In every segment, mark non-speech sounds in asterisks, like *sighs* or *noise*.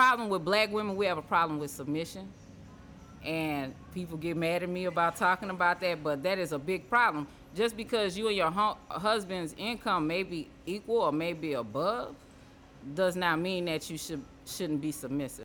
problem with black women. We have a problem with submission, and people get mad at me about talking about that. But that is a big problem. Just because you and your hu- husband's income may be equal or maybe above, does not mean that you should shouldn't be submissive.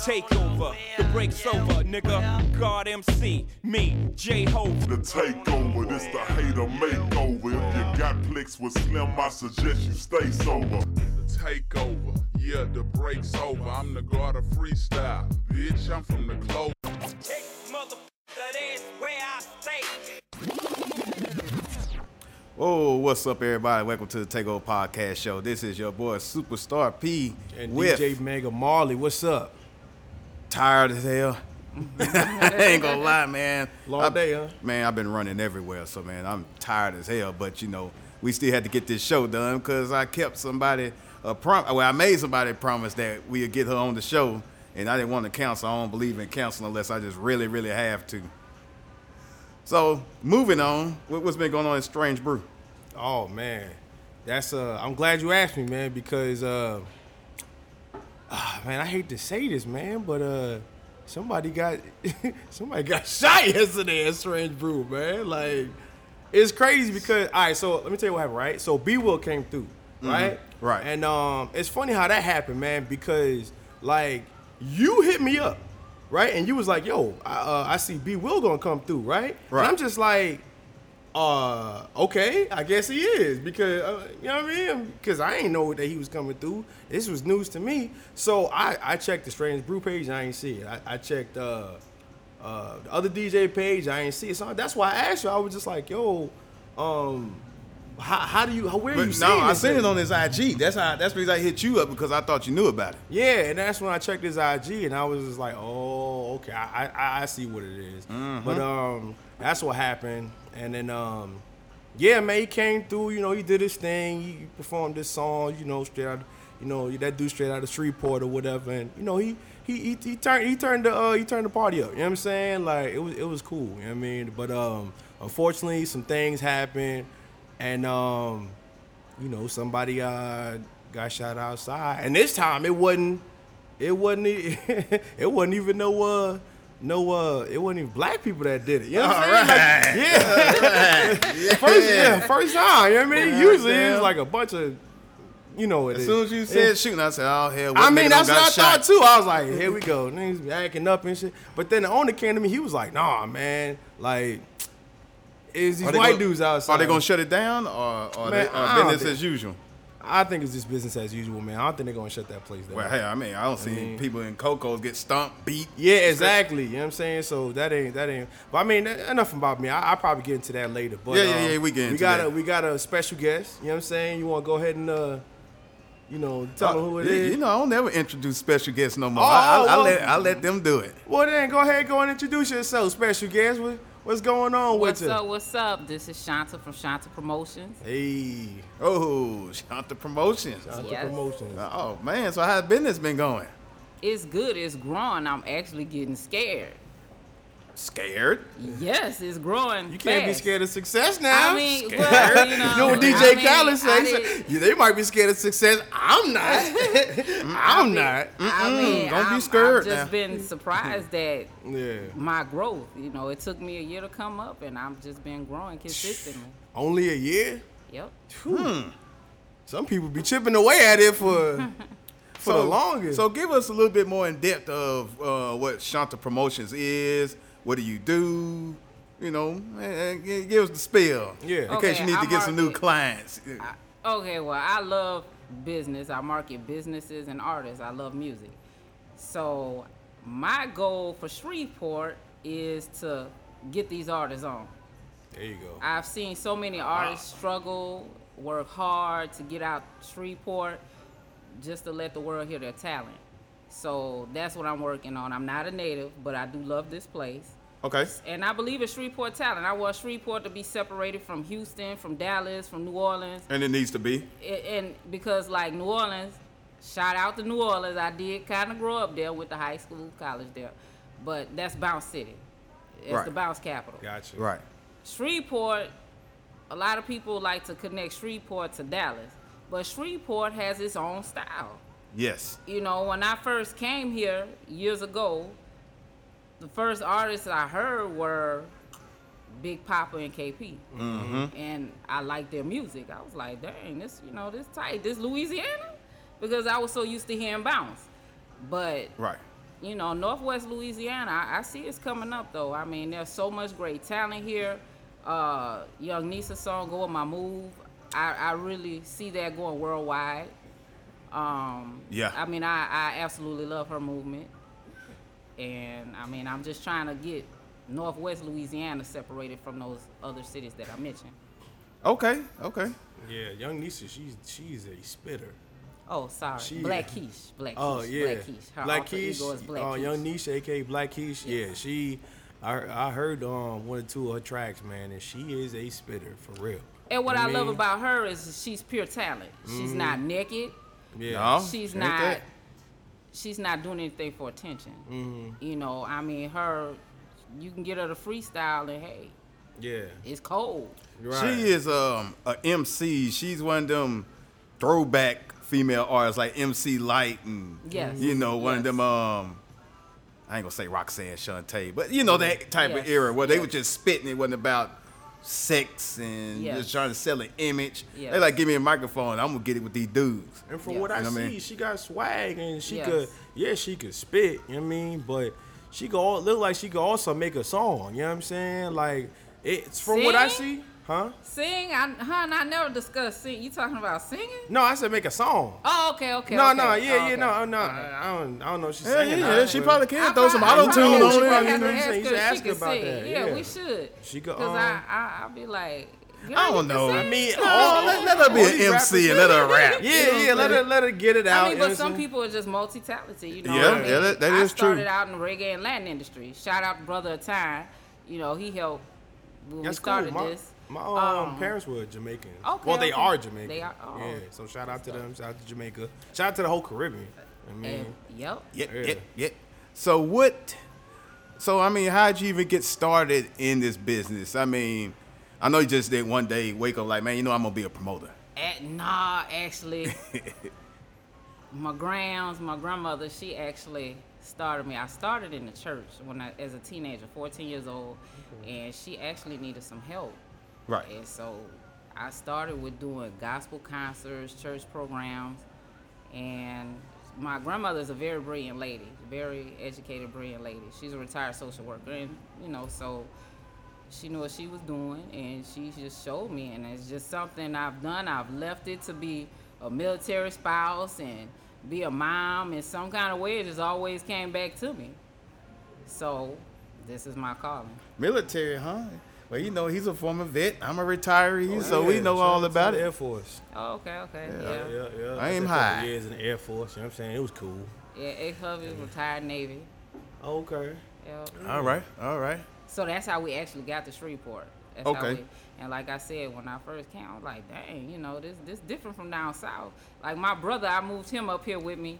Takeover, the break's over, nigga. God MC, me, J Ho. The takeover, this the hater makeover. If you got flicks with Slim, I suggest you stay sober. The takeover, yeah, the break's over. I'm the god of freestyle. Bitch, I'm from the clover. Oh, what's up, everybody? Welcome to the Takeover Podcast Show. This is your boy Superstar P And with DJ Mega Marley, what's up? Tired as hell. *laughs* I ain't gonna lie, man. Long I- day, huh? Man, I've been running everywhere, so man, I'm tired as hell. But you know, we still had to get this show done because I kept somebody a prom. Well, I made somebody promise that we'd get her on the show, and I didn't want to cancel. I don't believe in counseling unless I just really, really have to. So, moving on, what's been going on in Strange Brew? Oh man, that's uh. I'm glad you asked me, man, because uh, ah, man, I hate to say this, man, but uh, somebody got *laughs* somebody got *laughs* shot yesterday at Strange Brew, man. Like, it's crazy because all right. So let me tell you what happened, right? So B Will came through, right? Right. And um, it's funny how that happened, man, because like you hit me up, right? And you was like, "Yo, I, uh, I see B Will gonna come through, right?" Right. And I'm just like, uh, okay, I guess he is because uh, you know what I mean. Because I ain't know that he was coming through. This was news to me. So I I checked the Strange Brew page. and I ain't see it. I, I checked uh, uh, the other DJ page. I ain't see it. So that's why I asked you. I was just like, yo, um, how, how do you? How, where are you no, I seen it on his IG. That's how. That's the reason I hit you up because I thought you knew about it. Yeah, and that's when I checked his IG, and I was just like, "Oh, okay, I I, I see what it is." But um, that's what happened, and then um, yeah, man, he came through. You know, he did his thing. He performed this song. You know, straight out, you know, that dude straight out of Shreveport or whatever, and you know, he. He, he, he turned he turned the uh, he turned the party up. You know what I'm saying? Like it was it was cool. You know what I mean? But um, unfortunately, some things happened, and um, you know, somebody uh got shot outside, and this time it wasn't, it wasn't, *laughs* it wasn't even no uh, no uh, it wasn't even black people that did it. You know what I'm saying? Like, yeah, *laughs* *laughs* first yeah, first time. You know what I mean? Usually it's like a bunch of, you know, what it As soon as you said shooting, I said, "Oh hell!" I mean, that's what I shot? thought too. I was like, here we go. Niggas be acting up and shit. But then the owner came to me. He was like, nah, man. Like, is these white gonna- dudes outside? Are they gonna shut it down or, or, Man, they, or business as usual? I think it's just business as usual, man. I don't think they're gonna shut that place down. Well, hey, I mean, I don't see mean- people in Coco's get stomped, beat. Yeah, exactly. You know what I'm saying? So that ain't that ain't. But I mean, that- enough about me. I, I'll probably get into that later. But Yeah, yeah, um, yeah, we get We got a we got a special guest. You know what I'm saying? You want to go ahead and uh, you know, tell them who it Uh, you, is? you know, I don't never introduce special guests no more. Oh, I, I, I let I let them do it. Well, then go ahead, go and introduce yourself, special guest. What, what's going on What's with you? What's up? What's up? This is Shanta from Shanta Promotions. Hey, Oh, Shanta Promotions. Shanta Yes. Promotions. Oh man, so how's business been going? It's good. It's growing. I'm actually getting scared. Scared? Yes, it's growing. You can't be scared of success now. I mean, well, you know, *laughs* You know what DJ I mean, Khaled say? I He said, did- "Yeah, they might be scared of success. I'm not. *laughs* *laughs* I'm not. I mean, don't be I'm- scared I've just now. been surprised that Yeah. my growth. You know, it took me a year to come up, and I've just been growing consistently. Only a year. Yep. Hmm. Some people be chipping away at it for for the longest. So give us a little bit more in depth of uh, what Shanta Promotions is. What do you do? You know, and- and gi- give us the spill. Yeah. In Okay, case you need I to get some new market- clients. Okay, well, I love business. I market businesses and artists. I love music. So, my goal for Shreveport is to get these artists on. there you go. I've seen so many artists struggle, work hard to get out Shreveport just to let the world hear their talent. So that's what I'm working on. I'm not a native, but I do love this place. Okay. And I believe in Shreveport talent. I want Shreveport to be separated from Houston, from Dallas, from New Orleans. And it needs to be. A- And because, like, New Orleans, shout out to New Orleans. I did kind of grow up there with the high school, college there. But that's Bounce City. It's Right. the bounce capital. Gotcha. Right. Shreveport, a lot of people like to connect Shreveport to Dallas, but Shreveport has its own style. Yes. You know, when I first came here years ago, the first artists I heard were Big Papa and KP, Mm-hmm. and I liked their music. I was like, dang, this you know this tight, this Louisiana, because I was so used to hearing bounce. But Right. you know, Northwest Louisiana, I, I see it's coming up though. I mean, there's so much great talent here. Uh, Young Nisa song "Go With My Move," I, I really see that going worldwide. Um, Yeah. I mean, I, I absolutely love her movement, and I mean, I'm just trying to get Northwest Louisiana separated from those other cities that I mentioned. Okay. Okay. Yeah, young Nisa, she's she's a spitter. Oh, sorry, She- Black Keish, Black Keish, Oh yeah, Black Keish. Her Black alter ego is Keish, Black uh, Keish. young Nisha, aka Black Keish. Yeah, she. I I heard um one or two of her tracks, man, and she is a spitter for real. And what I, love mean? Mm-hmm. about her is she's pure talent. She's not naked. Yeah, No. she's not that. She's not doing anything for attention. Mm-hmm. You know, I mean, her you can get her to freestyle and hey, yeah, it's cold. right. She is um a MC. She's one of them throwback female artists like MC Lyte and Yes. you know one of them um I ain't gonna say Roxanne Shante, but you know that type of era where they were just spitting. It wasn't about sex and Yes. just trying to sell an image. Yes. They like give me a microphone, I'm gonna get it with these dudes. And from Yeah. what I You know see, what I mean? she got swag and she Yes. could, yeah, she could spit. You know what I mean? But she could all, look like she could also make a song. You know what I'm saying? Like it's from what I see, huh? Sing, I, hun, I never discussed sing. You talking about singing? No, I said make a song. Oh, okay, okay. no, okay. no, yeah, Oh, yeah, no, no, Okay. I don't, I don't know if she's Yeah, singing. yeah, or not, she probably can I throw some auto tune I on probably it. you to know. ask her. You You should should ask her she about could that, sing. Yeah, yeah. we should. She could, Cause um, I, I, I'll be like, girl, I don't know. sing? I mean, No, all- let, let her be an MC rappers- and let her rap. *laughs* Yeah, yeah, let her let her get it out. I mean, but what some people are just multi-talented, you know. Yeah, I mean, yeah, that- that I is true. started out in the reggae and Latin industry. Shout out to Brother Time. You know, he helped when That's we started cool. My, this. My um, Um, parents were Jamaican. Okay, well, they okay. are Jamaican. They are- oh, yeah. So shout out to good them. Shout out to Jamaica. Shout out to the whole Caribbean. I mean, And, yep. Yep, Yeah. yep, yep. So what? So I mean, how'd you even get started in this business? I mean, I know you just did one day wake up like, man, you know, I'm gonna be a promoter. At, nah, actually, *laughs* my grams, my grandmother, she actually started me. I started in the church when I, as a teenager, 14 years old, and she actually needed some help. Right. And so I started with doing gospel concerts, church programs, and my grandmother is a very brilliant lady, very educated, brilliant lady. She's a retired social worker, and you know, so she knew what she was doing, and she just showed me, and it's just something I've done. I've left it to be a military spouse and be a mom in some kind of way. It just always came back to me. So this is my calling. Military, huh? Well, you know, he's a former vet. I'm a retiree, oh, so Oh, yeah, we know shout all about the Air. Force. Oh, okay, okay, Yeah. yeah. Yeah, yeah. I aim spent a couple high. Years in the Air Force. You know what I'm saying? It was cool. Yeah, ex hubby retired Navy. Oh, okay. Yeah. All right, all right. So that's how we actually got to Shreveport. That's How Okay. we, and like I said, when I first came, I was like, dang, you know, this this different from down south. Like my brother, I moved him up here with me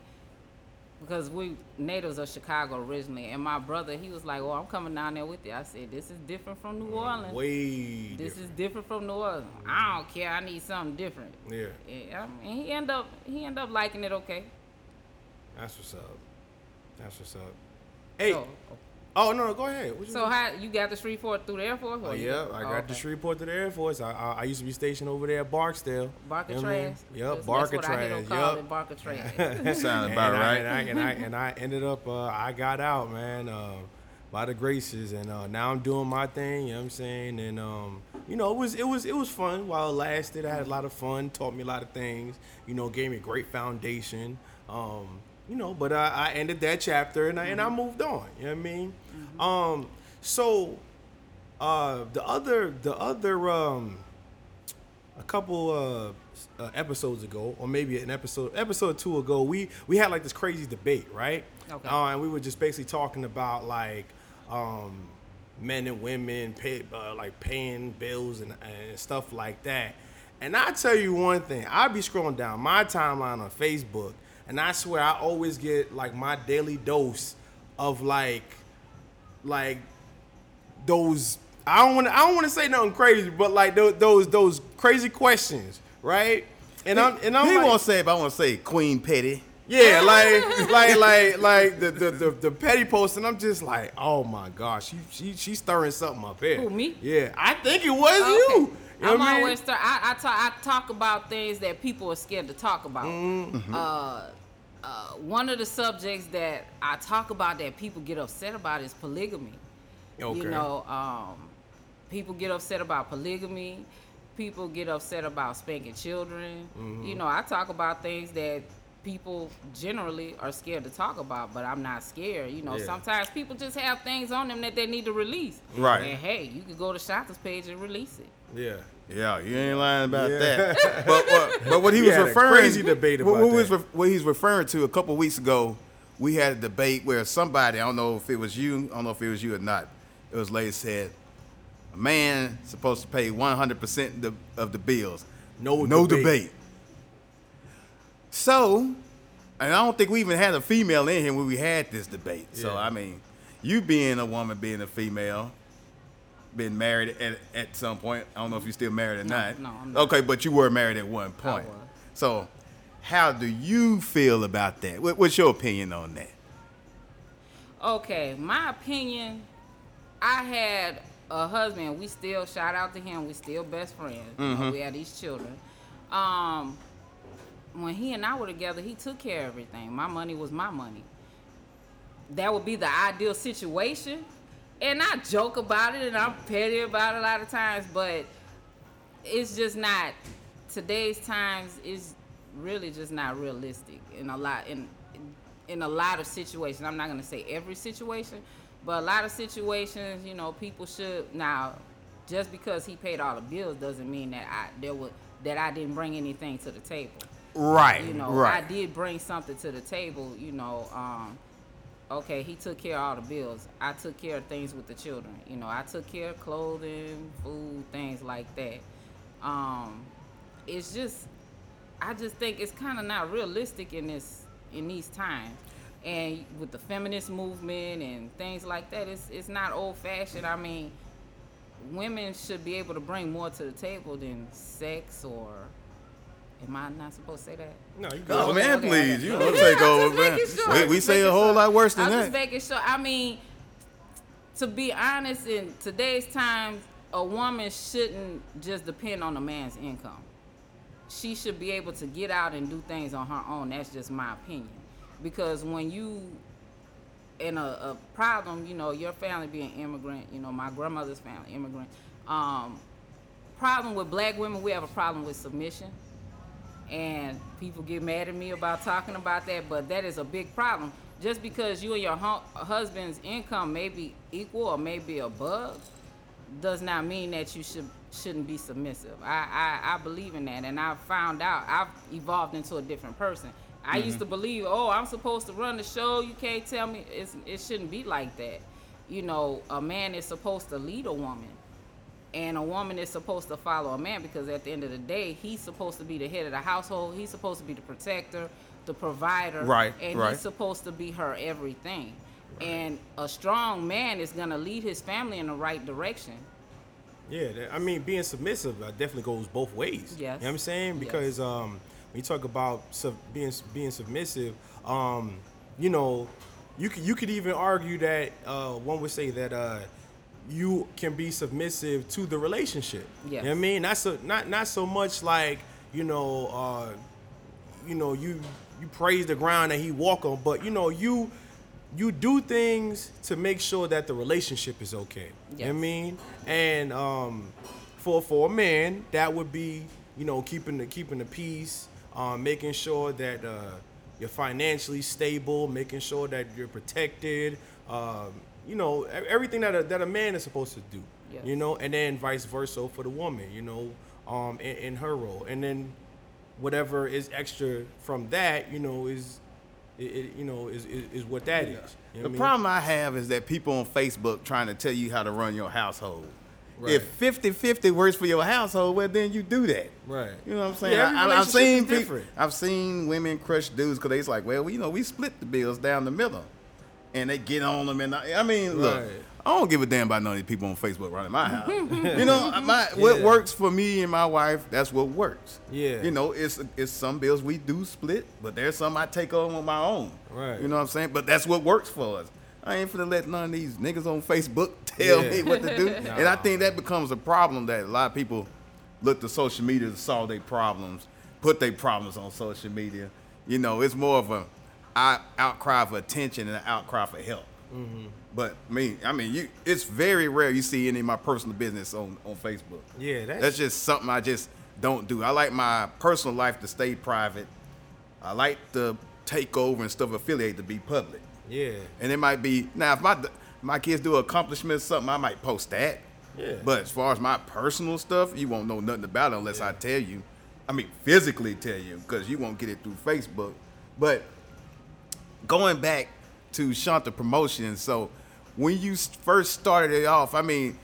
because we natives of Chicago originally, and my brother, he was like, "Well, I'm coming down there with you." I said, "This is different from New Orleans. Way this different. is different from New Orleans. I don't care. I need something different." Yeah, And, um, and he end up he end up liking it okay. that's what's up. That's what's up. Hey, So, oh no, no, go ahead. What you so how you got the Shreveport through the Air Force? Oh yeah, I got oh, the okay. Shreveport to the Air Force. I, I I used to be stationed over there at Barksdale. Barker You know what I mean? trash. Yep, That's- Barker That's what I hear them trash. call Yep. it, Barker trash. *laughs* And about I, right. And I, and I and I ended up uh, I got out, man, uh, by the graces, and uh, now I'm doing my thing. You know what I'm saying? And um, you know, it was it was it was fun while it lasted. I had a lot of fun, taught me a lot of things. You know, gave me a great foundation. Um, you know, but I, I ended that chapter and I and I moved on. You know what I mean? Um, so uh, the other the other um a couple uh, uh, episodes ago, or maybe an episode episode two ago, we we had like this crazy debate, right? Okay. Uh, and we were just basically talking about like um, men and women pay uh, like paying bills and, and stuff like that. And I tell you one thing, I be scrolling down my timeline on Facebook, and I swear I always get like my daily dose of like like those I don't want to I don't want to say nothing crazy, but like those those, those crazy questions, right? And I'm and I'm he like, won't say it, but I want to say Queen Petty. Yeah, like like like like the, the the the petty post, and I'm just like, oh my gosh, she she she's stirring something up here. Who, me? Yeah, I think it was Okay. you. You know I'm what I mean? always start, I, I, talk, I talk about things that people are scared to talk about. Mm-hmm. Uh, uh, one of the subjects that I talk about that people get upset about is polygamy. Okay. You know, um, people get upset about polygamy. People get upset about spanking children. Mm-hmm. You know, I talk about things that people generally are scared to talk about, but I'm not scared. You know, Yeah. sometimes people just have things on them that they need to release. Right. And hey, you can go to Shonda's page and release it. yeah. Yeah, you ain't lying about Yeah. that. *laughs* but, but but what he We was referring crazy debate about what was what he's referring to a couple weeks ago. We had a debate where somebody I don't know if it was you, I don't know if it was you or not. It was lady said a man supposed to pay 100 percent of the bills. No no debate. debate. So, and I don't think we even had a female in here when we had this debate. So I mean, you being a woman, being a female, been married at, at some point. I don't know if you're still married or No, not. no, I'm not. Okay, but you were married at one point. was. So, how do you feel about that? What, what's your opinion on that? Okay, my opinion, I had a husband. We still shout out to him. We still best friends. You know, we had these children. Um, when he and I were together, he took care of everything. My money was my money. That would be the ideal situation. And I joke about it and I'm petty about it a lot of times, but it's just not today's times is really just not realistic in a lot in in a lot of situations. I'm not gonna say every situation, but a lot of situations, you know, people should now just because he paid all the bills doesn't mean that I there was that I didn't bring anything to the table. Right. You know, right. I did bring something to the table, you know, um okay, he took care of all the bills. I took care of things with the children. You know, I took care of clothing, food, things like that. Um, it's just, I just think it's kind of not realistic in this in these times. And with the feminist movement and things like that, it's it's not old fashioned. I mean, women should be able to bring more to the table than sex or. Am I not supposed to say that? No, you go. Oh good. man, okay, please, okay. you don't take over, I'm man. sure, We, we say a whole sure. lot worse than I'm that. just making sure. I mean, to be honest, in today's times, a woman shouldn't just depend on a man's income. She should be able to get out and do things on her own. That's just my opinion. Because when you in a, a problem, you know, your family being immigrant, you know, my grandmother's family immigrant. Um, problem with black women, we have a problem with submission and people get mad at me about talking about that, but that is a big problem. Just because you and your hu- husband's income may be equal or may be above, does not mean that you should shouldn't be submissive. I, I, I believe in that, and I found out I've evolved into a different person. I used mm-hmm. to believe, oh, I'm supposed to run the show. You can't tell me it's, it shouldn't be like that. You know, a man is supposed to lead a woman and a woman is supposed to follow a man because at the end of the day he's supposed to be the head of the household he's supposed to be the protector the provider Right, and right. he's supposed to be her everything and a strong man is going to lead his family in the right direction Yeah, I mean, being submissive uh, definitely goes both ways. Yes. You know what I'm saying? Yes. Because um, when you talk about sub- being being submissive, um, you know, you could you could even argue that uh, one would say that uh, you can be submissive to the relationship. You know I mean? Not so not not so much like you know, uh, you know, you you praise the ground that he walk on, but you know, you you do things to make sure that the relationship is okay. You know what I mean? And um, for for a man, that would be you know keeping the keeping the peace, um, making sure that uh, you're financially stable, making sure that you're protected. Um, you know e- everything that a, that a man is supposed to do. Yes. You know, and then vice versa for the woman. You know, um, in, in her role, and then whatever is extra from that, you know, is it, it, you know is, is is what that is. You know The what I mean? problem I have is that people on Facebook trying to tell you how to run your household. Right. If 50-50 works for your household, well then you do that. Right. You know what I'm saying? Yeah, every I, I've seen is peop- different. I've seen women crush dudes because they's like, well, you know, we split the bills down the middle, and they get on them, and I, I mean, look, Right. I don't give a damn about none of these people on Facebook running my house. *laughs* you know, my what works for me and my wife, that's what works. Yeah. You know, it's it's some bills we do split, but there's some I take on on my own. Right. You know what I'm saying? But that's what works for us. I ain't finna let none of these niggas on Facebook *laughs* tell Yeah. me what to do. *laughs* And I think that becomes a problem that a lot of people look to social media to solve their problems, put their problems on social media. You know, it's more of a out- outcry for attention and an outcry for help. Mm-hmm. But me, I mean, you it's very rare you see any of my personal business on, on Facebook. Yeah, that's, That's just something I just don't do. I like my personal life to stay private. I like the takeover and stuff affiliate to be public. yeah. And it might be now if my my kids do accomplishments something I might post that. Yeah. But as far as my personal stuff, you won't know nothing about it unless I tell you. I mean, physically tell you because you won't get it through Facebook. But going back to Shanta Promotions, so when you first started it off, I mean,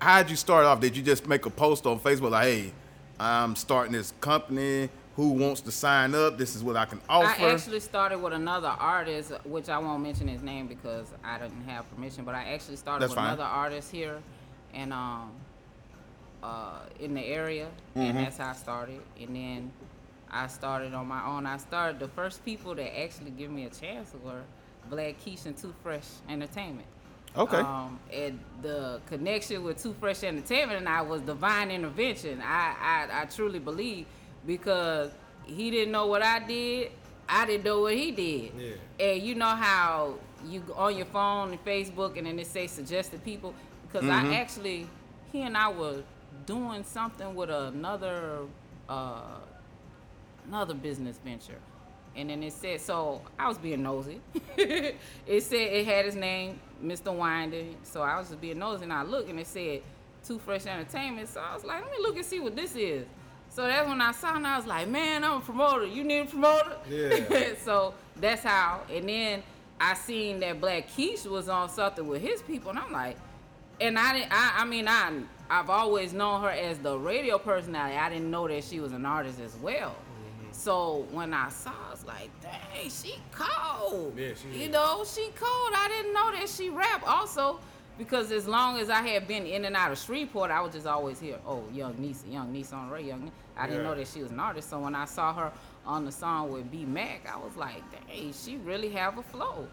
how'd you start off? Did you just make a post on Facebook like, "Hey, I'm starting this company. Who wants to sign up? This is what I can offer." I actually started with another artist, which I won't mention his name because I didn't have permission. But I actually started That's with fine. another artist here, and um, uh, in the area, Mm-hmm. and that's how I started. And then I started on my own. I started. The first people that actually give me a chance were Black Keish and Too Fresh Entertainment. Okay. Um, and the connection with Too Fresh Entertainment and I was divine intervention. I, I, I truly believe because he didn't know what I did. I didn't know what he did. Yeah. And you know how you go on your phone and Facebook and then it say suggested people because Mm-hmm. I actually he and I were doing something with another uh, another business venture. And then it said, so I was being nosy. *laughs* it said it had his name, Mr. Winder. So I was just being nosy and I looked and it said Too Fresh Entertainment. So I was like, let me look and see what this is. So that's when I saw and I was like, man, I'm a promoter. You need a promoter? Yeah. *laughs* so that's how. And then I seen that Black Keish was on something with his people and I'm like, and I didn't. I, I mean, I I've always known her as the radio personality. I didn't know that she was an artist as well. Mm-hmm. So when I saw, I was like, "Dang, she cold." Yeah, she You know, she cold. I didn't know that she rap also, because as long as I had been in and out of Shreveport, I would just always hear, "Oh, Young Nisa, Young Nisa on Ray. Young. Nisa." I didn't Yeah. know that she was an artist. So when I saw her on the song with B Mac, I was like, "Dang, she really have a flow."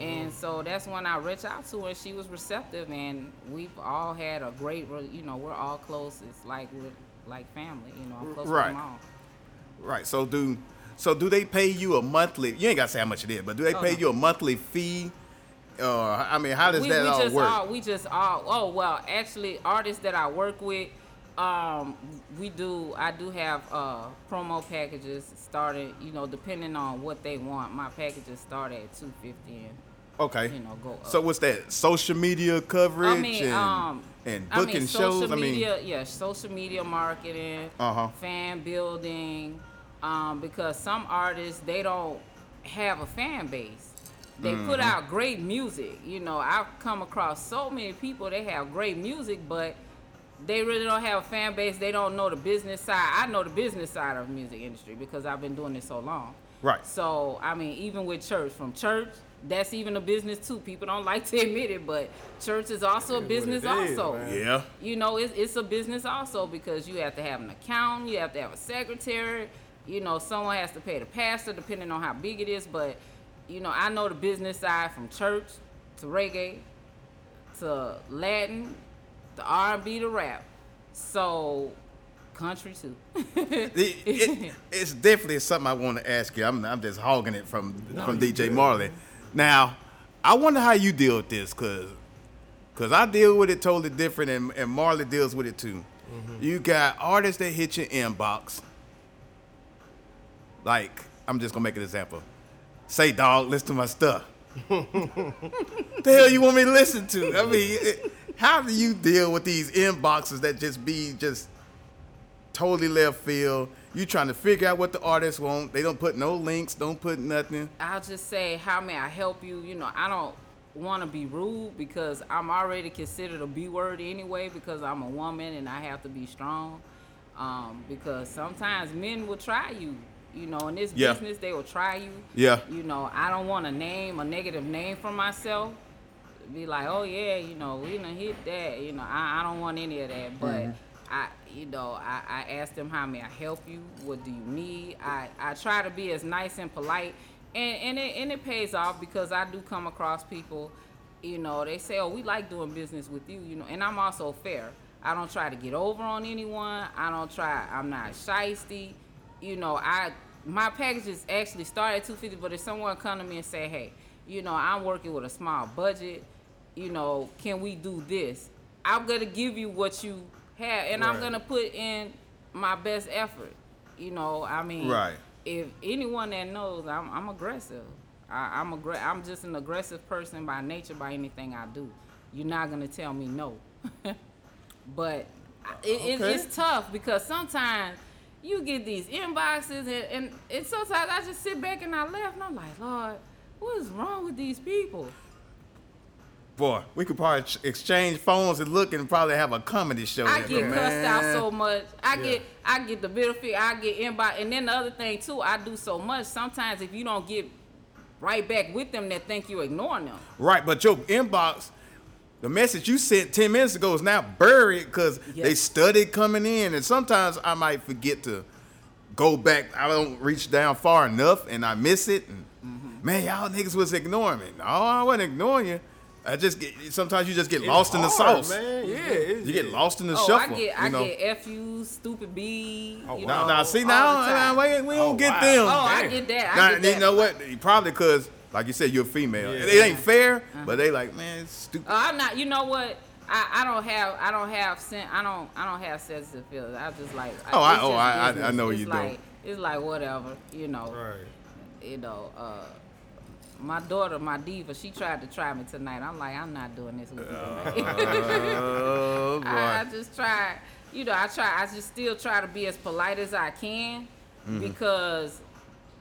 And so that's when I reached out to her. She was receptive, and we've all had a great, you know, we're all close. It's like we're like family, you know. I'm close Right. with them all. Right. So do so do they pay you a monthly? You ain't got to say how much it is, but do they pay Uh-huh. you a monthly fee? Or I mean, how does we, that we all just work? all we just all oh well actually artists that I work with um we do I do have uh promo packages started you know depending on what they want my packages start at 250 and okay. you know, go up. So what's that? Social media coverage I mean and, um and I booking mean, social shows. media yeah social media marketing Uh-huh. fan building um because some artists they don't have a fan base they put Mm-hmm. out great music you know I've come across so many people they have great music but they really don't have a fan base. They don't know the business side. I know the business side of the music industry because I've been doing this so long. Right. So I mean, even with church, from church, that's even a business too. People don't *laughs* like to admit it, but church is also a business it is, also. man. Yeah. You know, it's, it's a business also because you have to have an accountant, you have to have a secretary, you know, someone has to pay the pastor depending on how big it is. But, you know, I know the business side from church to reggae to Latin the R&B to rap. So, country too. *laughs* It- it- it's definitely something I want to ask you. I'm, I'm just hogging it from from DJ Marley. Now, I wonder how you deal with this, cause, cause I deal with it totally different, and, and Marley deals with it too. Mm-hmm. You got artists that hit your inbox. Like, I'm just gonna make an example. Say, dog, listen to my stuff. *laughs* the hell you want me to listen to? I mean, it- how do you deal with these inboxes that just be just totally left field. You trying to figure out what the artists want. They don't put no links, don't put nothing. I'll just say, how may I help you? You know, I don't want to be rude because I'm already considered a B word anyway because I'm a woman and I have to be strong. Um, because sometimes men will try you. You know, in this Yeah. business, they will try you. Yeah. You know, I don't want a name, a negative name for myself. be like, oh yeah, you know, we done hit that. You know, I, I don't want any of that. But mm-hmm. I, you know, I, I ask them how may I help you? What do you need? I, I try to be as nice and polite, and and it and it pays off because I do come across people. You know, they say, oh, we like doing business with you. You know, and I'm also fair. I don't try to get over on anyone. I don't try. I'm not shisty. You know, I my packages actually start at 250, but if someone come to me and say, hey, you know, I'm working with a small budget, you know, can we do this? I'm gonna give you what you have, and I'm gonna put in my best effort. You know, I mean, Right. If anyone that knows, I'm, I'm aggressive. I, I'm aggra- I'm just an aggressive person by nature, by anything I do. You're not gonna tell me no. *laughs* but it, it, it's tough because sometimes you get these inboxes, and, and, and sometimes I just sit back and I laugh, and I'm like, Lord, what is wrong with these people? Boy, we could probably ch- exchange phones and look and probably have a comedy show. I get man. cussed out so much. I Yeah. get I get the bitter fee. I get inbox, and then the other thing too, I do so much. Sometimes if you don't get right back with them, they think you're ignoring them. Right, but your inbox, the message you sent 10 minutes ago is now buried because they Yes. studied coming in. And sometimes I might forget to go back. I don't reach down far enough and I miss it. And Mm-hmm. man, y'all niggas was ignoring me. No, I wasn't ignoring you. I just get, sometimes you just get It's lost in the hard, sauce. man. Yeah, it's, You get lost in the oh, shuffle. I get I you know? get f you, stupid b. Oh, you wow. know, Now, now, see now, the now, we, we don't Oh, get wow. them. Oh, I get that. I Now, get that. you know what? Probably because, like you said, you're a female. Yeah. It ain't fair, but they like, man, it's stupid. Uh, I'm not. You know what? I, I don't have I don't have sen- I don't I don't have sensitive feelings. I just like. Oh, I- oh, I- I- I business. know it's you like, don't. It's like whatever. You know. Right. you know, uh, my daughter, my diva, she tried to try me tonight. I'm like, I'm not doing this with you tonight. Oh, boy. *laughs* I, I just try, you know, I try, I just still try to be as polite as I can because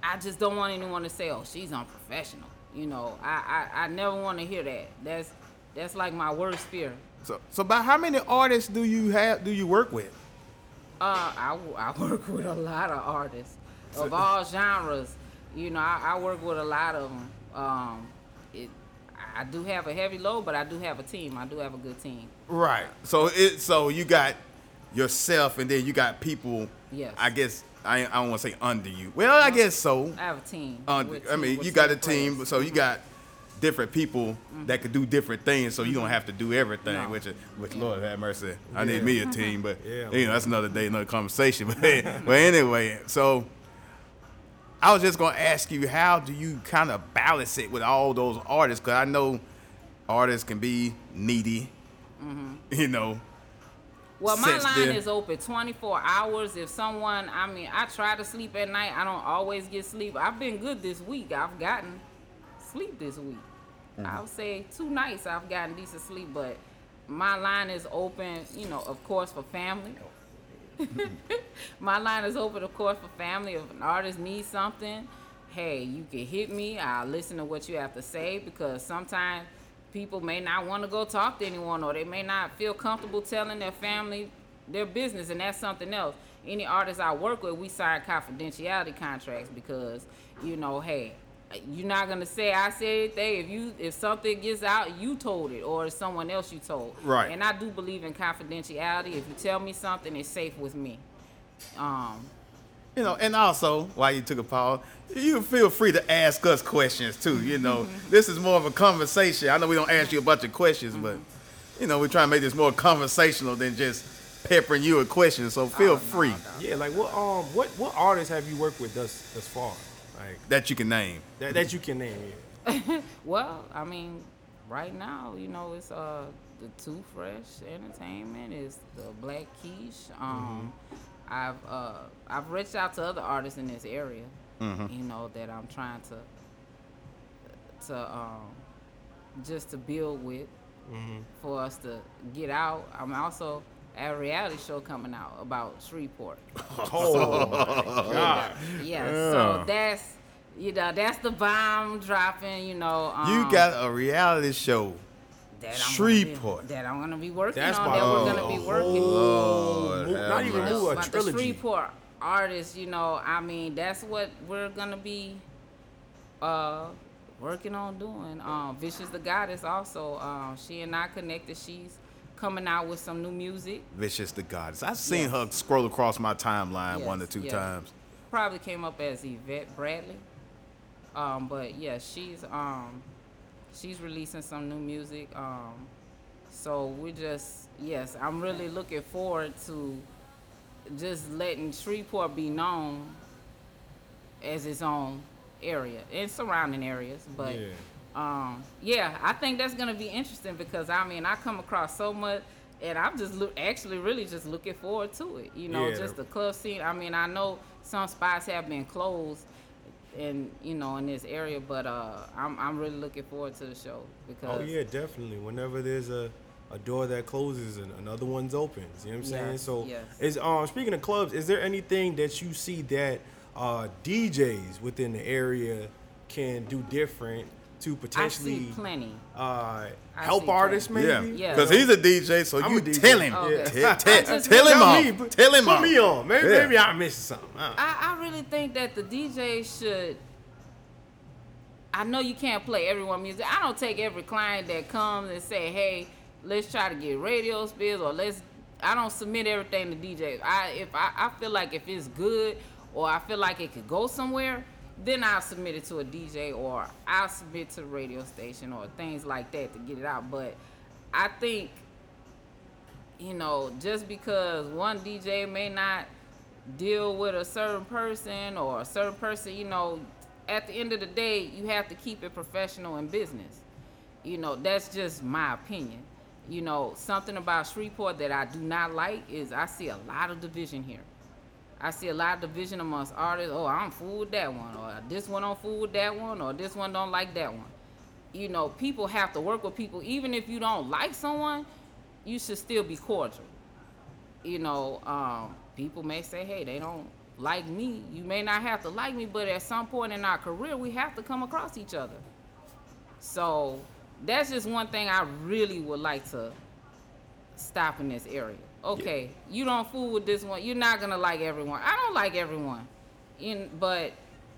I just don't want anyone to say, oh, she's unprofessional. You know, I, I, I never want to hear that. That's that's like my worst fear. So, so about how many artists do you have? Do you work with? Uh, I, I *laughs* work with a lot of artists of all genres. You know, I, I work with a lot of them. Um, it, I do have a heavy load, but I do have a team. I do have a good team. Right. So it. So you got yourself, and then you got people. Yes. I guess I. I don't want to say under you. Well, I guess so. I have a team. Under, with I mean, you got a certain team, players. so you got different people mm-hmm. that could do different things. So you don't have to do everything. No. Which, is- which Lord have mercy. I need me a *laughs* team, but Yeah, you know that's another day, another conversation. But, *laughs* but anyway, so I was just gonna ask you, how do you kind of balance it with all those artists? Because I know artists can be needy. Mm-hmm. *laughs* You know, Well, my line sensitive. is open 24 hours. If someone, I mean, I try to sleep at night. I don't always get sleep. I've been good this week. I've gotten sleep this week. Mm-hmm. I would say two nights I've gotten decent sleep, but my line is open, you know, of course, for family. *laughs* my line is open, of course, for family. If an artist needs something, hey, you can hit me. I'll listen to what you have to say because sometimes people may not want to go talk to anyone or they may not feel comfortable telling their family their business, and that's something else. Any artist I work with, we sign confidentiality contracts because, you know, hey, you're not gonna say I said anything. If you if something gets out, you told it, or someone else you told. Right. And I do believe in confidentiality. If you tell me something, it's safe with me. Um, you know, and also while you took a pause, you feel free to ask us questions too. You know, *laughs* this is more of a conversation. I know we don't ask you a bunch of questions, but you know, we try to make this more conversational than just peppering you with questions. So feel free Yeah, like what um what what artists have you worked with thus thus far? Like that you can name. that, that you can name. Yeah. *laughs* well, I mean, right now, you know, it's uh the Too Fresh Entertainment, is the Black Keish. Um, I've uh I've reached out to other artists in this area, you know, that I'm trying to to um just to build with for us to get out. I'm also at a reality show coming out about Shreveport. *laughs* Oh my god. Yeah, Yeah. so that's you know that's the bomb dropping. You know, um, You got a reality show. That I'm gonna be- Shreveport. that I'm gonna be working That's on. about That we're gonna be be working. Lord Mo- have not even mercy. move a but the trilogy. Shreveport artists, you know, I mean, that's what we're gonna be uh working on doing. Um, Vicious the Goddess also. Um, she and I connected. She's coming out with some new music. Vicious the Goddess. I've seen Yes. her scroll across my timeline one or two yes. times. Probably came up as Yvette Bradley. Um, but yeah, she's um, she's releasing some new music. Um, so we just yes, I'm really looking forward to just letting Shreveport be known as its own area and surrounding areas. But Yeah. um, yeah, I think that's gonna be interesting because I mean I come across so much, and I'm just look actually really just looking forward to it. You know, Yeah, just the club scene. I mean, I know some spots have been closed, in you know in this area, but uh, I'm I'm really looking forward to the show because Oh yeah, definitely. Whenever there's a, a door that closes and another one's opens, you know what I'm saying? Yes, So yes. is um speaking of clubs, is there anything that you see that uh, DJs within the area can do different to potentially plenty. uh, help see artists maybe? Yeah, Yeah. because he's a DJ, so I'm you DJ. tell him, Okay. Te- *laughs* te- tell him Tell off, me, put- tell him put off. me on. Maybe, Yeah. maybe I'm missing something. Uh, I, I really think that the DJ should. I know you can't play everyone music. I don't take every client that comes and say, "Hey, let's try to get radio spills," or let's. I don't submit everything to DJ. I if I, I feel like if it's good or I feel like it could go somewhere, then I'll submit it to a DJ or I'll submit to a radio station or things like that to get it out. But I think you know, just because one DJ may not deal with a certain person or a certain person, you know, at the end of the day, you have to keep it professional in business. You know, that's just my opinion. You know, something about Shreveport that I do not like is I see a lot of division here. I see a lot of division amongst artists. Oh, I'm fool with that one, or this one don't fool with that one, or this one don't like that one. You know, people have to work with people. Even if you don't like someone, you should still be cordial. You know, um, people may say, hey, they don't like me. You may not have to like me, but at some point in our career, we have to come across each other. So that's just one thing I really would like to stop in this area. Okay, you don't fool with this one. You're not gonna like everyone. I don't like everyone, in but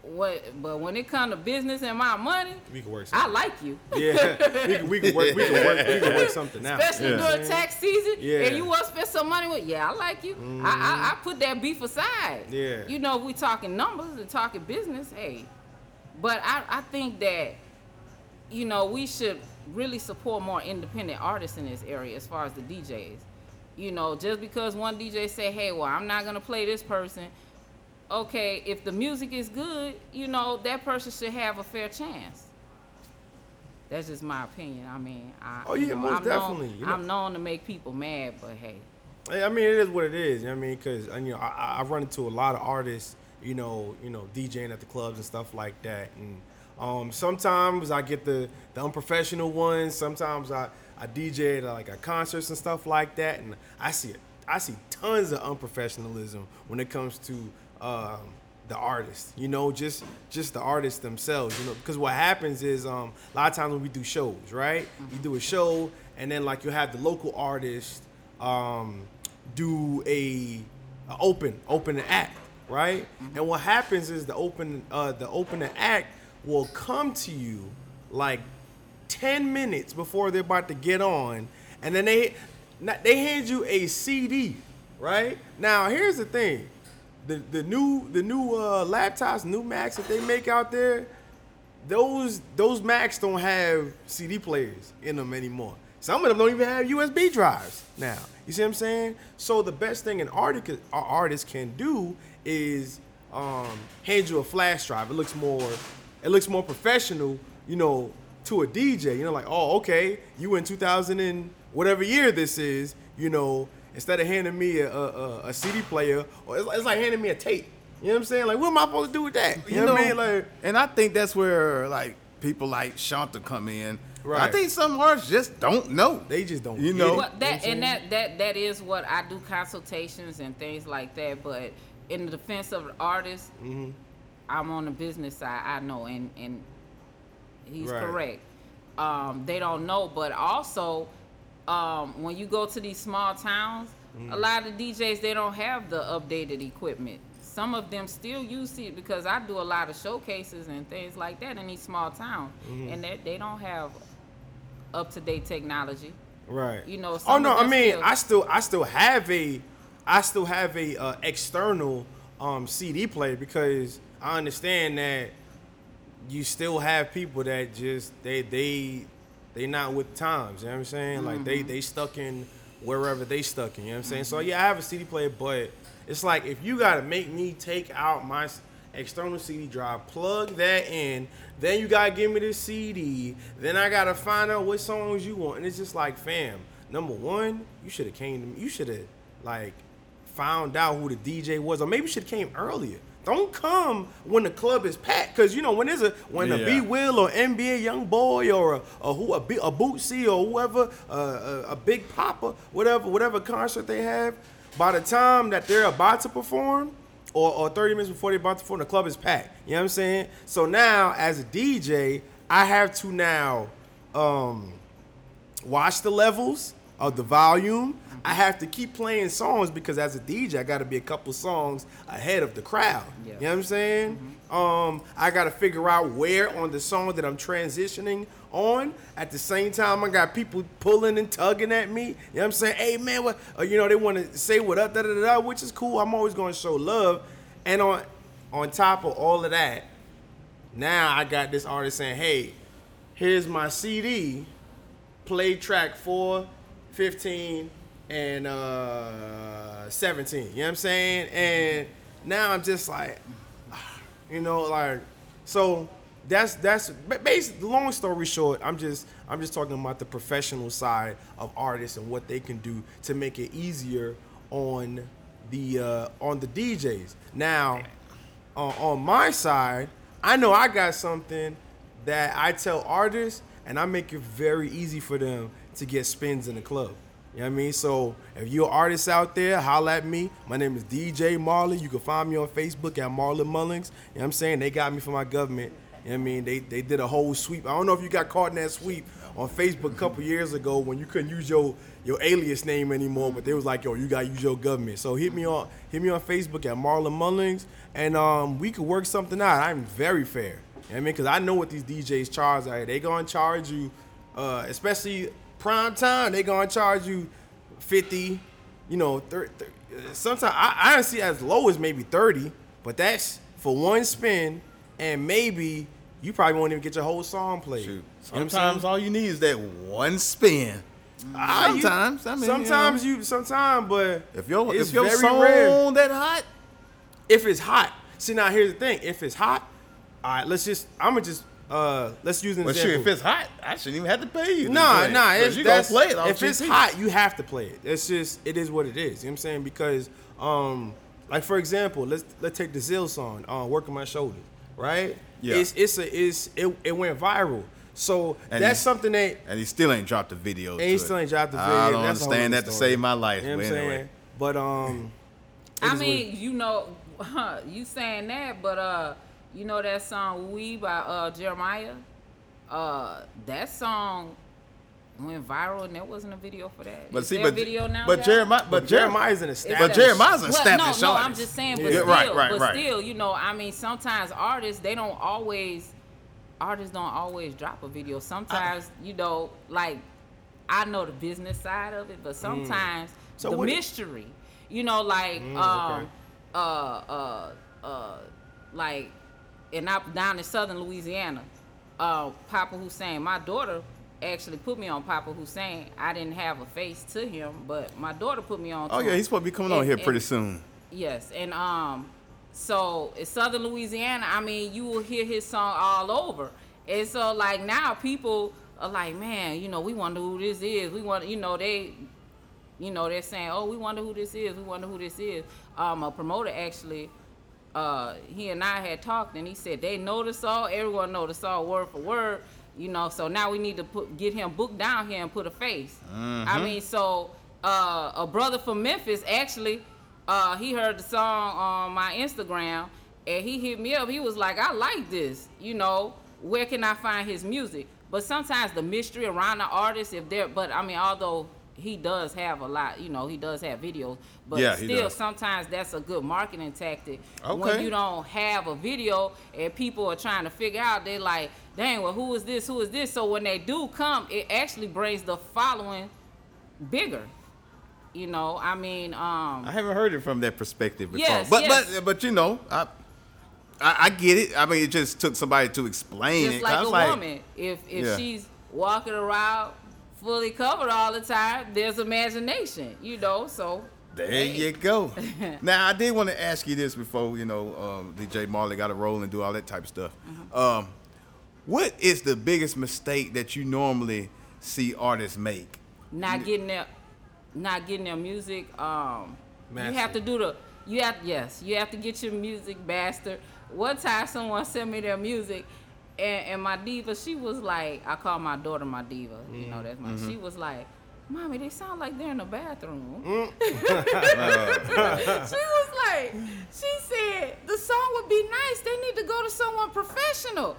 what? But when it comes to business and my money, we can work I like you. *laughs* yeah, we can, we can work. We can work. We can work something *laughs* out. Especially Yeah. during tax season, Yeah. and you want to spend some money with, yeah, I like you. I, I, mm-hmm. I put that beef aside. Yeah. You know, if we talking numbers and talking business, hey. But I, I think that, you know, we should really support more independent artists in this area as far as the DJs. You know, just because one DJ say, hey, well, I'm not gonna play this person. Okay, if the music is good, you know, that person should have a fair chance. That's just my opinion. I mean, I, Oh, you yeah, know, most I'm Known, you know. I'm known to make people mad, but hey, I mean, it is what it is. You know I mean, because you know, I, I run into a lot of artists, you know, you know, DJing at the clubs and stuff like that. And um, sometimes I get the the unprofessional ones. Sometimes I I DJ at like at concerts and stuff like that, and I see. I see tons of unprofessionalism when it comes to um, the artists. You know, just just the artists themselves. You know, because what happens is um, a lot of times when we do shows, right? You do a show, and then like you have the local artist um, do a, a open open act, right? And what happens is the open uh, the opening act will come to you like ten minutes before they're about to get on, and then they they hand you a CD, right? Now here's the thing, the the new the new uh, laptops, new Macs that they make out there, those those Macs don't have CD players in them anymore. Some of them don't even have USB drives now. You see what I'm saying? So the best thing an artist could- a artist can do is um, hand you a flash drive. It looks more it looks more professional, you know, to a DJ. You know, like oh okay, you in 2000 and whatever year this is, you know, instead of handing me a, a, a CD player, or it's, it's like handing me a tape. You know what I'm saying? Like what am I supposed to do with that? You, know, what I mean? Like and I think that's where like people like Shanta come in. Right. I think some artists just don't know. they just don't. You know. it. Well, You know that and that that that is what I do consultations and things like that. But in the defense of the artist, Mm-hmm. I'm on the business side. I know, and and he's Right. correct. Um, they don't know, but also um, when you go to these small towns, Mm-hmm. a lot of DJs they don't have the updated equipment. some of them still use it because I do a lot of showcases and things like that in these small towns, Mm-hmm. and that they don't have up to date technology. Right. You know, Oh no, I mean, still- I still, I still have a, I still have a uh, external um, CD player because I understand that you still have people that just they they they not with times. You know what I'm saying? Like they mm-hmm. they stuck in wherever they stuck in. You know what I'm saying? So mm-hmm. yeah, I have a CD player, but it's like if you gotta make me take out my external CD drive, plug that in, then you gotta give me the CD, then I gotta find out what songs you want, and it's just like, fam. Number one, you should have came to me. You should have like found out who the DJ was, or maybe should have came earlier. Don't come when the club is packed, cause you know when there's a when a Yeah. B Will or NBA YoungBoy or a, a who a, B- a Bootsy or whoever uh, a, a Big Papa whatever whatever concert they have. By the time that they're about to perform, or, or 30 minutes before they're about to perform, the club is packed. You know what I'm saying? So now as a DJ, I have to now um, watch the levels of the volume. I have to keep playing songs because as a DJ, I got to be a couple songs ahead of the crowd. Yeah. You know what I'm saying? Um, I got to figure out where on the song that I'm transitioning on. At the same time, I got people pulling and tugging at me. You know what I'm saying? Hey man, what? Or, you know they want to say what up, da da da, da, which is cool. I'm always going to show love. And on on top of all of that, now I got this artist saying, "Hey, here's my CD. Play track 4, 15, and uh 17." You know what I'm saying? And now I'm just like *sighs* you know, like so that's that's ba- basically long story short, I'm just I'm just talking about the professional side of artists and what they can do to make it easier on the uh on the DJs. Now, on, on my side, I know I got something that I tell artists, and I make it very easy for them to get spins in the club. You know what I mean? So if you're an artist out there, holla at me. My name is DJ Marlon. You can find me on Facebook at Marlon Mullings. You know what I'm saying? They got me for my government. You know what I mean? They they did a whole sweep. I don't know if you got caught in that sweep on Facebook a couple years ago when you couldn't use your your alias name anymore, but they was like, yo, you gotta use your government. So hit me on hit me on Facebook at Marlon Mullings, and um, we could work something out. I'm very fair. You know what I mean? Because I know what these DJs charge. Like, they gonna charge you, uh, especially prime time. They gonna charge you fifty. You know, thir- thir- uh, sometimes I, I see as low as maybe thirty, but that's for one spin, and maybe you probably won't even get your whole song played. Shoot. You know Sometimes all you need is that one spin. Ah, you- Sometimes, I mean, you sometimes know. you, sometimes, but If your if your song rare. that hot, If it's hot, see now here's the thing: if it's hot, all right, let's just I'm gonna just uh let's use an well, example. sure, if it's hot, I shouldn't even have to pay you. to Nah, play it, nah, 'cause you gonna that's, play it. off If it's GP. hot, you have to play it. It's just it is what it is. You know what I'm saying? Because um like for example, let's let's take the Zill song, uh, working my shoulders, right? Yeah. It's it's a it's it, it went viral. So And that's he- something that and he still ain't dropped the video. and to he it. still ain't dropped the video. I don't That's understand other that to save my life. You know what but I'm anyway. saying? But um I is what mean, you know, *laughs* you saying that, but uh, you know that song "Oui" by uh Jeremih. Uh, that song went viral, and there wasn't a video for that. But Is see, a but video now? but y'all? Jeremih, but But Jeremih's an established. But Jeremih's an Well, established no, no, artist. I'm just saying, but Yeah, still, right, right, but right. still, you know, I mean, sometimes artists they don't always, artists don't always drop a video. Sometimes, you know, like I know the business side of it, but sometimes Mm. So the Mm, mystery, you know, like okay. um, uh, uh, uh, like, and up down in southern Louisiana, uh, Papa Hussein, my daughter actually put me on Papa Hussein. I didn't have a face to him, but my daughter put me on. Oh yeah, him. he's supposed to be coming on And- here pretty and- soon. Yes, and um, so in Southern Louisiana, I mean, you will hear his song all over, and so like now people are like, man, you know, we wonder who this is. We want, you know, they, you know, they're saying, oh, we wonder who this is. We wonder who this is. Um, a promoter actually, uh, he and I had talked, and he said they know the song. Everyone know the song word for word. You know, so now we need to put get him booked down here and put a face. I mean, so uh, a brother from Memphis actually, uh, he heard the song on my Instagram, and he hit me up. He was like, "I like this. You know, where can I find his music?" But sometimes the mystery around the artist, if they're, but I mean, although he does have a lot. You know, he does have videos, but Yeah, still, sometimes that's a good marketing tactic. Okay. When you don't have a video and people are trying to figure out, they like, dang, well, who is this? Who is this? So when they do come, it actually brings the following bigger. You know, I mean, um, I haven't heard it from that perspective before. Yes, but yes. but but you know, I, I I get it. I mean, it just took somebody to explain just it. like a like, woman. If if Yeah. she's walking around fully covered all the time, there's imagination, you know. So There hey. you go. *laughs* now I did want to ask you this before you know um, DJ Marley got to roll and do all that type of stuff. Mm-hmm. Um, what is the biggest mistake that you normally see artists make? not getting their not getting their music um you have to do the you have yes you have to get your music mastered one time someone sent me their music and, and my diva she was like i call my daughter my diva you know that's my Mm-hmm. she was like mommy they sound like they're in the bathroom. Mm. *laughs* *laughs* she was like she said the song would be nice. They need to go to someone professional.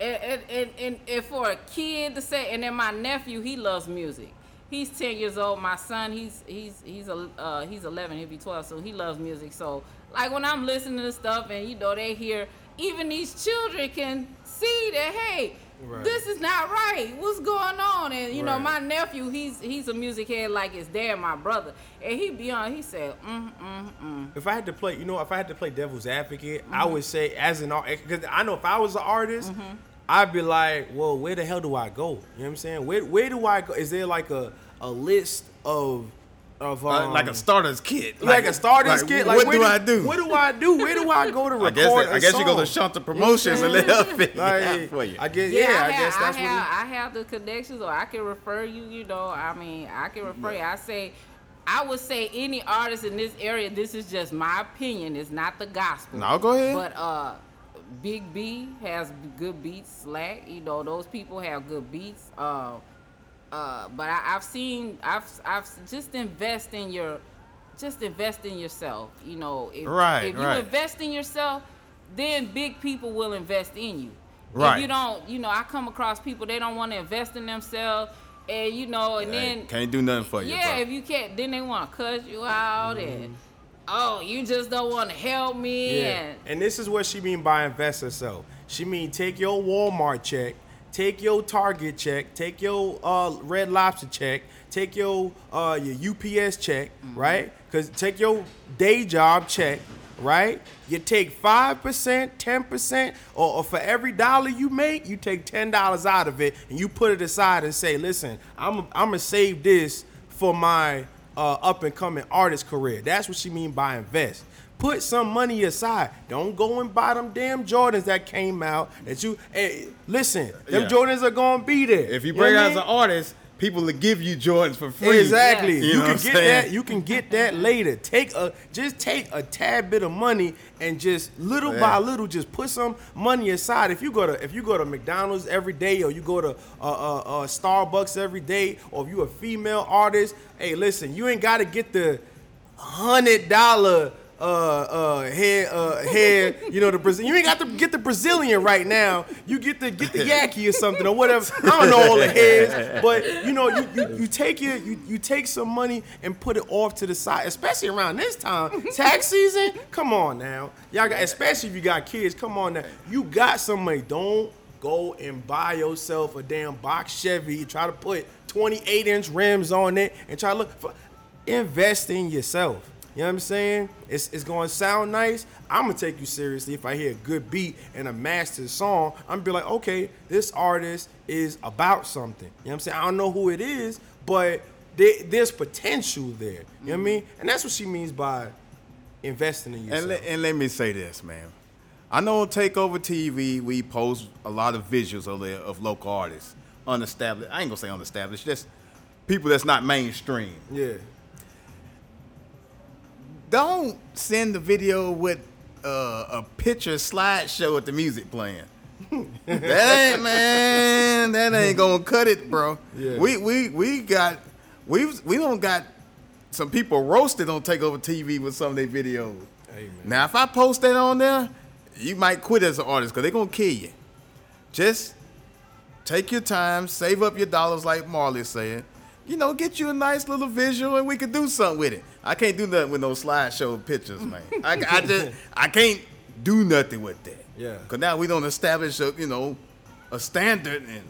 And, and, and, and, and for a kid to say and then my nephew he loves music. He's 10 years old. My son he's he's he's a uh, he's 11 he'll be 12 so he loves music. So like when i'm listening to stuff and you know they hear even these children can see that hey Right. this is not right what's going on and you know my nephew he's he's a music head like his dad my brother and he be on he said mm mm mm If I had to play, you know, if I had to play devil's advocate, I Mm-hmm. would say as an artist, because I know if I was an artist, I'd be like, well, where the hell do I go? You know what I'm saying? Where where do I go? Is there like a, a list of of Uh, um, like a starter's kit. like, a starter's like, kit? Like what where do I do? What do I do? Where do I go to *laughs* I record? guess that, I a guess you go to song? Shanta Promotions and let her figure it Like, for you. I guess yeah, yeah, I, I, have, guess that's I what. have, it- I have the connections, or I can refer you. You know, I mean, I can refer you. I say, I would say any artist in this area. This is just my opinion. It's not the gospel. No, go ahead. But uh, Big B has good beats. Slack, you know, those people have good beats. Uh, uh, but I, I've seen, I've, I've just invest in your, just invest in yourself. You know, if, Right, if you right. invest in yourself, then big people will invest in you. Right. If you don't, you know, I come across people they don't want to invest in themselves, and you know, and Hey, then can't do nothing for you. yeah, bro. if you can't, then they want to cut you out, and oh, you just don't want to help me, Yeah. and And this is what she mean by invest herself. She mean take your Walmart check, take your Target check, take your uh, Red Lobster check, take your uh, your UPS check, right? Cause take your day job check, right? You take five percent, ten percent, or, or for every dollar you make, you take ten dollars out of it and you put it aside and say, listen, I'm I'm gonna save this for my uh, up and coming artist career. That's what she mean by invest. Put some money aside. Don't go and buy them damn Jordans that came out. That you hey, listen, them Yeah. Jordans are gonna be there. If you know bring what I out as an artist, people will give you Jordans for free. Exactly. Yes. You, You know can get saying? that. You can get that later. Take a just take a tad bit of money and just little Yeah. by little just put some money aside. If you go to if you go to McDonald's every day or you go to uh, uh, uh, Starbucks every day or if you're a female artist, hey, listen, you ain't got to get the hundred dollar. Uh, uh, hair, uh, hair. You know the Brazil. You ain't got to get the Brazilian right now. You get the get the *laughs* Yaki or something or whatever. I don't know all the hairs, but you know you, you, you take your you, you take some money and put it off to the side, especially around this time, tax *laughs* season. Come on now, y'all got especially if you got kids. Come on now, you got some money. Don't go and buy yourself a damn box Chevy. Try to put 28 inch rims on it and try to look for invest in yourself. You know what I'm saying? It's, it's going to sound nice. I'm going to take you seriously if I hear a good beat and a mastered song. I'm going to be like, okay, this artist is about something. You know what I'm saying? I don't know who it is, but there, there's potential there. You know what I mean? And that's what she means by investing in yourself. And, let- and let me say this, man. I know on Takeover TV, we post a lot of visuals of, the, of local artists, unestablished. I ain't gonna say unestablished, just people that's not mainstream. yeah. Don't send the video with uh, a picture slideshow with the music playing. that ain't *laughs* man. That ain't gonna cut it, bro. Yeah. We we we got we we don't got some people roasted on Takeover TV with some of their videos. Man. Now, if I post that on there, you might quit as an artist because they're gonna kill you. Just take your time, save up your dollars, like Marley said. You know, get you a nice little visual and we could do something with it. I can't do nothing with no slideshow pictures, man. *laughs* I, I just I can't do nothing with that. Yeah. Cause now we don't establish a you know a standard and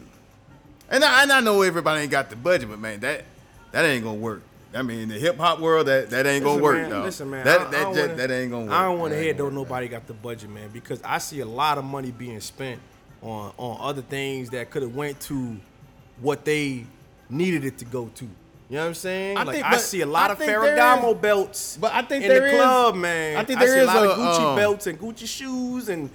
and I, and I know everybody ain't got the budget, but man, that that ain't gonna work. I mean, in the hip hop world, that, that ain't gonna work. man, dawg. Listen, man. that I- I that, just- wanna- that ain't gonna work. I don't want to hear though nobody got the budget, man, because I see a lot of money being spent on on other things that could have went to what they needed it to go to. You know what I'm saying? I like think- I see a lot I of Ferragamo is- belts, but I think in there the is- club, man. I think I there see is a lot a, of Gucci um, belts and Gucci shoes and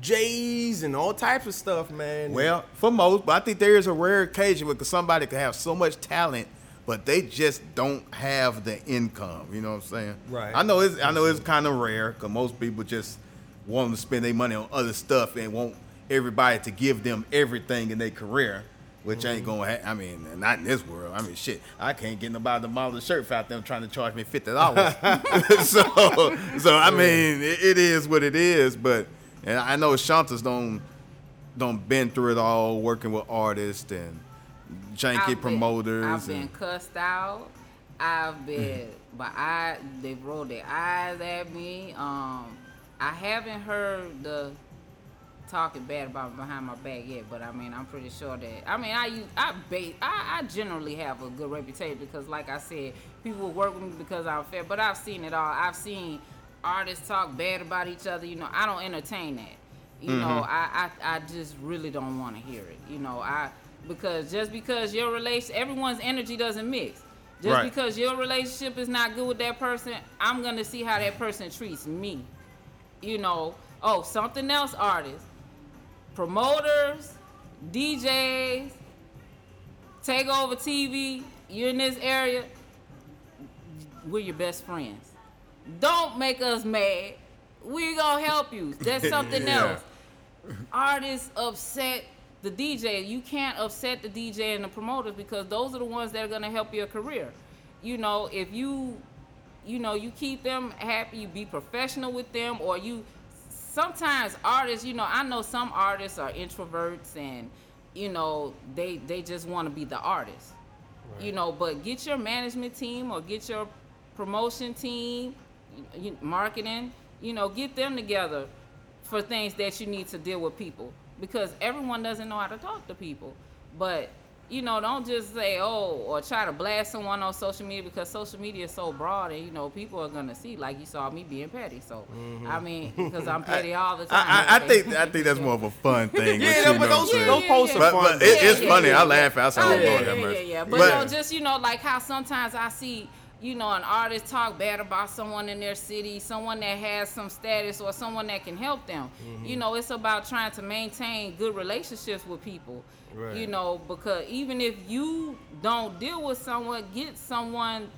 J's and all types of stuff, man. Well, for most, but I think there is a rare occasion where somebody could have so much talent, but they just don't have the income. You know what I'm saying? Right. I know it's I know it's kind of rare because most people just want to spend their money on other stuff and want everybody to give them everything in their career. Which ain't Mm-hmm. gonna. Ha- I mean, not in this world. I mean, shit. I can't get nobody to model a shirt without them trying to charge me fifty dollars. *laughs* *laughs* so, so I mean, it, it is what it is. But and I know Shanta's don't don't been through it all, working with artists and janky I've been- promoters. I've been and, cussed out. I've been, but I they rolled their eyes at me. Um, I haven't heard the talking bad about me behind my back yet, but I mean, I'm pretty sure that. I mean, I use I base I, I generally have a good reputation because, like I said, people work with me because I'm fair. But I've seen it all. I've seen artists talk bad about each other. You know, I don't entertain that. You know, mm-hmm. I, I I just really don't want to hear it. You know, I because just because your relation, everyone's energy doesn't mix. Just Right. because your relationship is not good with that person, I'm gonna see how that person treats me. You know, oh, something else, artists, promoters, DJs, Takeover TV. You're in this area. We're your best friends. Don't make us mad. We're gonna help you. That's *laughs* something Yeah. else. Artists upset the DJ. You can't upset the DJ and the promoters because those are the ones that are gonna help your career. You know, if you you know, you keep them happy, you be professional with them, or you sometimes artists, you know, I know some artists are introverts and you know, they they just want to be the artist. You know, but get your management team or get your promotion team, marketing, you know, get them together for things that you need to deal with people because everyone doesn't know how to talk to people. But you know, don't just say oh or try to blast someone on social media because social media is so broad and you know people are gonna see like you saw me being petty. So I mm-hmm. mean, because I'm *laughs* petty all the time. I, I, I think I think that's more of a fun *laughs* thing. Yeah, no, you, but know those, those posts are But, fun. but though. it, it's yeah, funny. yeah, I laugh. I say, Oh, yeah, yeah, yeah, yeah. But, But- you know, just you know, like how sometimes I see, you know, an artist talk bad about someone in their city, someone that has some status or someone that can help them. Mm-hmm. You know, it's about trying to maintain good relationships with people. Right. You know, because even if you don't deal with someone, get someone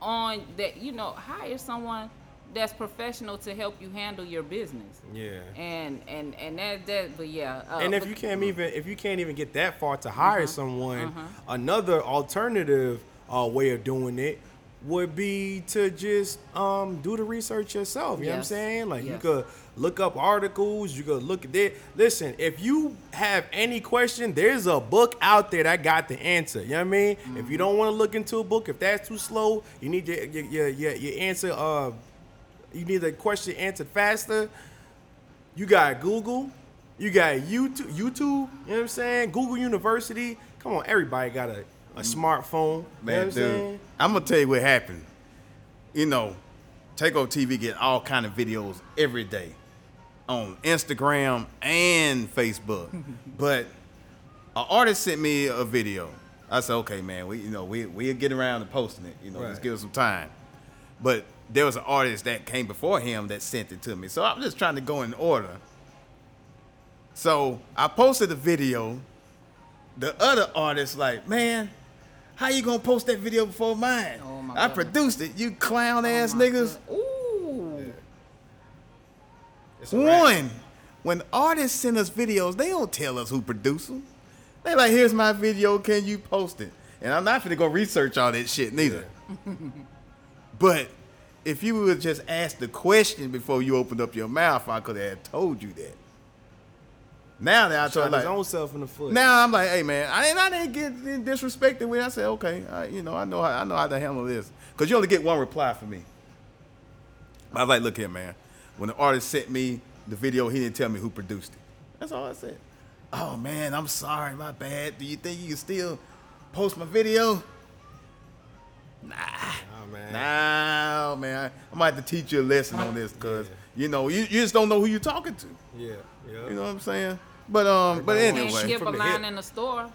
on that. You know, hire someone that's professional to help you handle your business. Yeah. And and and that that. But yeah. Uh, and if but- you can't even if you can't even get that far to hire Uh-huh. someone, another alternative uh, way of doing it would be to just um, do the research yourself. You know what I'm saying? Like you could look up articles. You could look at it. Listen, if you have any question, there's a book out there that got the answer. You know what I mean? If Mm-hmm. you don't want to look into a book, if that's too slow, you need your your your, your, your answer. Uh, you need the question answered faster. You got Google, you got YouTube, YouTube, you know what I'm saying? Google University. Come on, everybody got a, a smartphone. Man, you know what I'm dude. I'm gonna tell you what happened. You know, Takeover TV get all kind of videos every day on Instagram and Facebook. *laughs* but an artist sent me a video. I said, okay, man, we you know we we'll get around to posting it. You know, Right. give it some time. But there was an artist that came before him that sent it to me. So I'm just trying to go in order. So I posted the video. The other artist like, man, how you gonna post that video before mine? Oh, my I goodness. produced it. You clown oh ass my niggas. good- Ooh. Wrap. One, when artists send us videos, they don't tell us who produced them. They like, here's my video, can you post it? And I'm not gonna go research all that shit neither. *laughs* but if you would just ask the question before you opened up your mouth, I could have told you that. Now that I told his own self in the foot. now I'm like, hey man, I didn't, I didn't get disrespected with. it. I said, okay, I, you know, I know, how, I know how to handle this, cause you only get one reply from me. I was like, look here, man. When the artist sent me the video, he didn't tell me who produced it. That's all I said. Oh man, I'm sorry, my bad. Do you think you can still post my video? oh, man. Nah, man. I might have to teach you a lesson on this, cause you know, you, you just don't know who you're talking to. Yeah, yeah. You know what I'm saying? But um, but Everybody Can't wants anyway, skip a line in the store.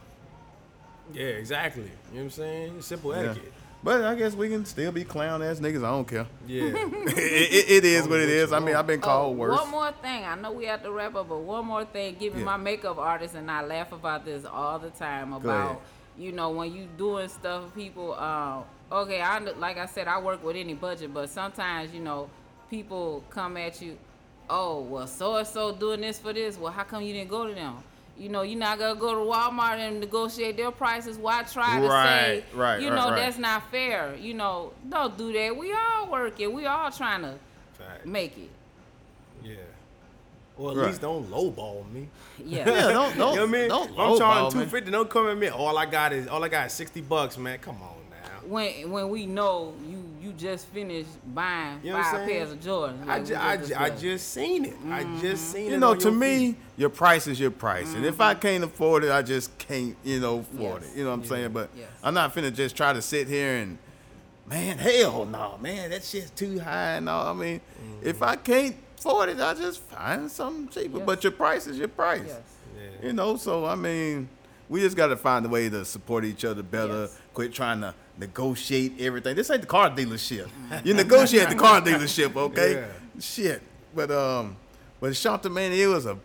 Yeah, exactly. You know what I'm saying? Simple yeah. etiquette. But I guess we can still be clown ass niggas. I don't care. Yeah. *laughs* it, it, it is what it is. I mean, I've been called Oh, worse. One more thing. I know we have to wrap up, but one more thing. Giving Yeah. my makeup artist and I laugh about this all the time about you know when you doing stuff, people. Um, okay, I under- like I said, I work with any budget, but sometimes you know people come at you. Oh well, so and so doing this for this. Well, how come you didn't go to them? You know, you're not gonna go to Walmart and negotiate their prices. Why try to say, Right, right, you right, know, right. that's not fair. You know, don't do that. We all working. We all trying to Fact. make it. Yeah. Or at Right. least don't lowball me. Yeah. *laughs* yeah, don't don't you know what I mean? don't if I'm charging lowball two me. fifty, don't come at me. All I got is all I got is sixty bucks, man. Come on now. when when we know you you just finished buying You know five pairs of Jordans. I, like we ju- I, just ju- I just seen it. I just mm-hmm. seen it. You know, to your me, feed. your price is your price, and if I mm-hmm. can't afford it, I just can't, you know, afford Yes. it. You know what I'm saying? But Yes. I'm not finna just try to sit here and, man, hell no, man, that shit's too high. No, I mean, mm-hmm. if I can't afford it, I just find something cheaper. Yes. But your price is your price. Yes. Yeah. You know, so I mean, we just got to find a way to support each other better. Yes. Quit trying to negotiate everything. This ain't the car dealership. You negotiate the car dealership, okay? *laughs* Yeah. Shit. But um, but Shanta, man, it was a,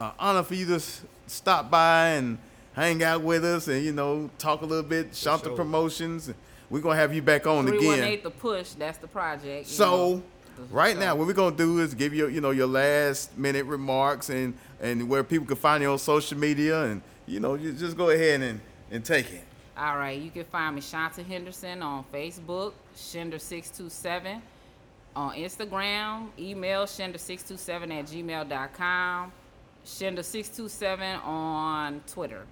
a honor for you to stop by and hang out with us and you know talk a little bit. Shanta sure. Promotions. We're gonna have you back on Three one again. eight the push. That's the project. you So know. right now, what we're gonna do is give you, you know, your last minute remarks and and where people can find you on social media, and you know, you just go ahead and and take it. All right, you can find me Shanta Henderson on Facebook, Shender627 on Instagram, email Shender627 at gmail.com, Shender627 on Twitter.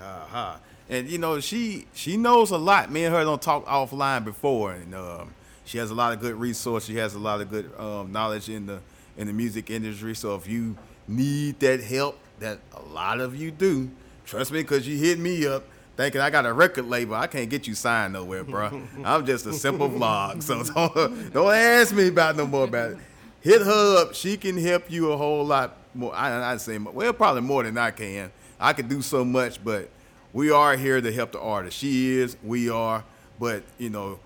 Uh-huh. And you know, she she knows a lot. Me and her don't talk offline before, and um, she has a lot of good resources. She has a lot of good um, knowledge in the in the music industry. So if you need that help, that a lot of you do, trust me, because you hit me up thinking I got a record label. I can't get you signed nowhere, bro. *laughs* I'm just a simple vlog, so *laughs* don't don't ask me about no more about it. Hit her up. She can help you a whole lot more. I, I'd say, well, probably more than I can. I could do so much, but we are here to help the artist. She is, we are, but you know,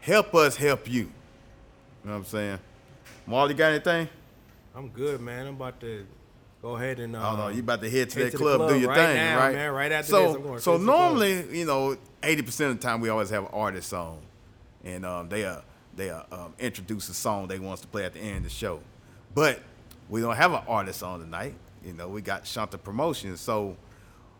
help us help you. You know what I'm saying? Marley, got anything? I'm good, man. I'm about to go ahead and. Uh, Oh no, you about to head to that to club, club do your right thing, now, right? man. Right after so, this, so normally, you know, eighty percent of the time we always have artists on, and um, they uh, they uh, um, introduce a song they want us to play at the end of the show, but we don't have an artist on tonight. You know, we got Shanta Promotions, so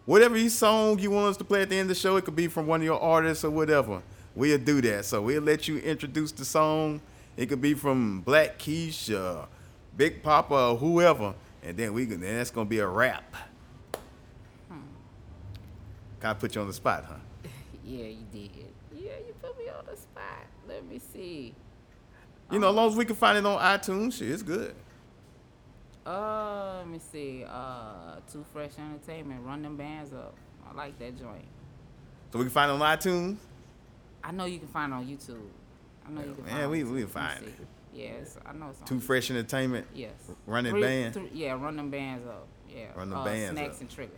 whatever you song you want us to play at the end of the show, it could be from one of your artists or whatever. We'll do that. So we'll let you introduce the song. It could be from Black Keish, Big Papa, or whoever, and then we can. Then that's gonna be a rap. Kind of put you on the spot, huh? *laughs* Yeah, you did. Yeah, you put me on the spot. Let me see. You know, as long as we can find it on iTunes, shit, it's good. Uh, let me see. Uh, Too Fresh Entertainment. Run them bands up. I like that joint. So we can find it on iTunes. I know you can find it on YouTube. I know you can man, find we- YouTube. we me find it. Yes, I know it's. Too Fresh Entertainment. Yes. Running Three- band. three- yeah, run them bands up. Yeah. Run them uh, bands Snacks up. and Trigger.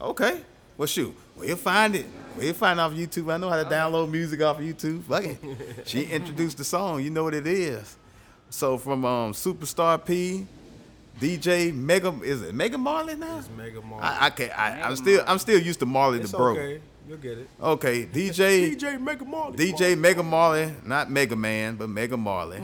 Okay. Well, shoot, we'll find it. We'll find it off YouTube. I know how to download music off of YouTube. Fuck it. *laughs* she introduced the song. You know what it is. So from um, Superstar P, DJ Mega, is it Mega Marley now? It's Mega Marley. I, I can't. I, I'm still. I'm still used to Marley it's the Bro. okay. You'll get it. Okay, *laughs* DJ. DJ Mega Marley. DJ Mega Marley, not Mega Man, but Mega Marley,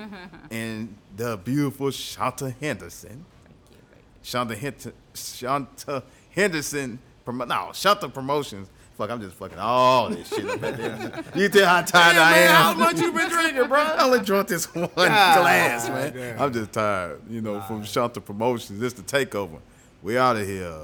*laughs* and the beautiful Shanta Henderson. Thank you. Thank. Shanta, Hent- Shanta Henderson, promo- no, Shanta Promotions. Fuck, I'm just fucking all this shit up at there. *laughs* You tell how tired I Man, how much you been drinking, bro? I only drunk this one God glass, man. damn. I'm just tired. You know, from Shanta Promotions. This the takeover. We out of here.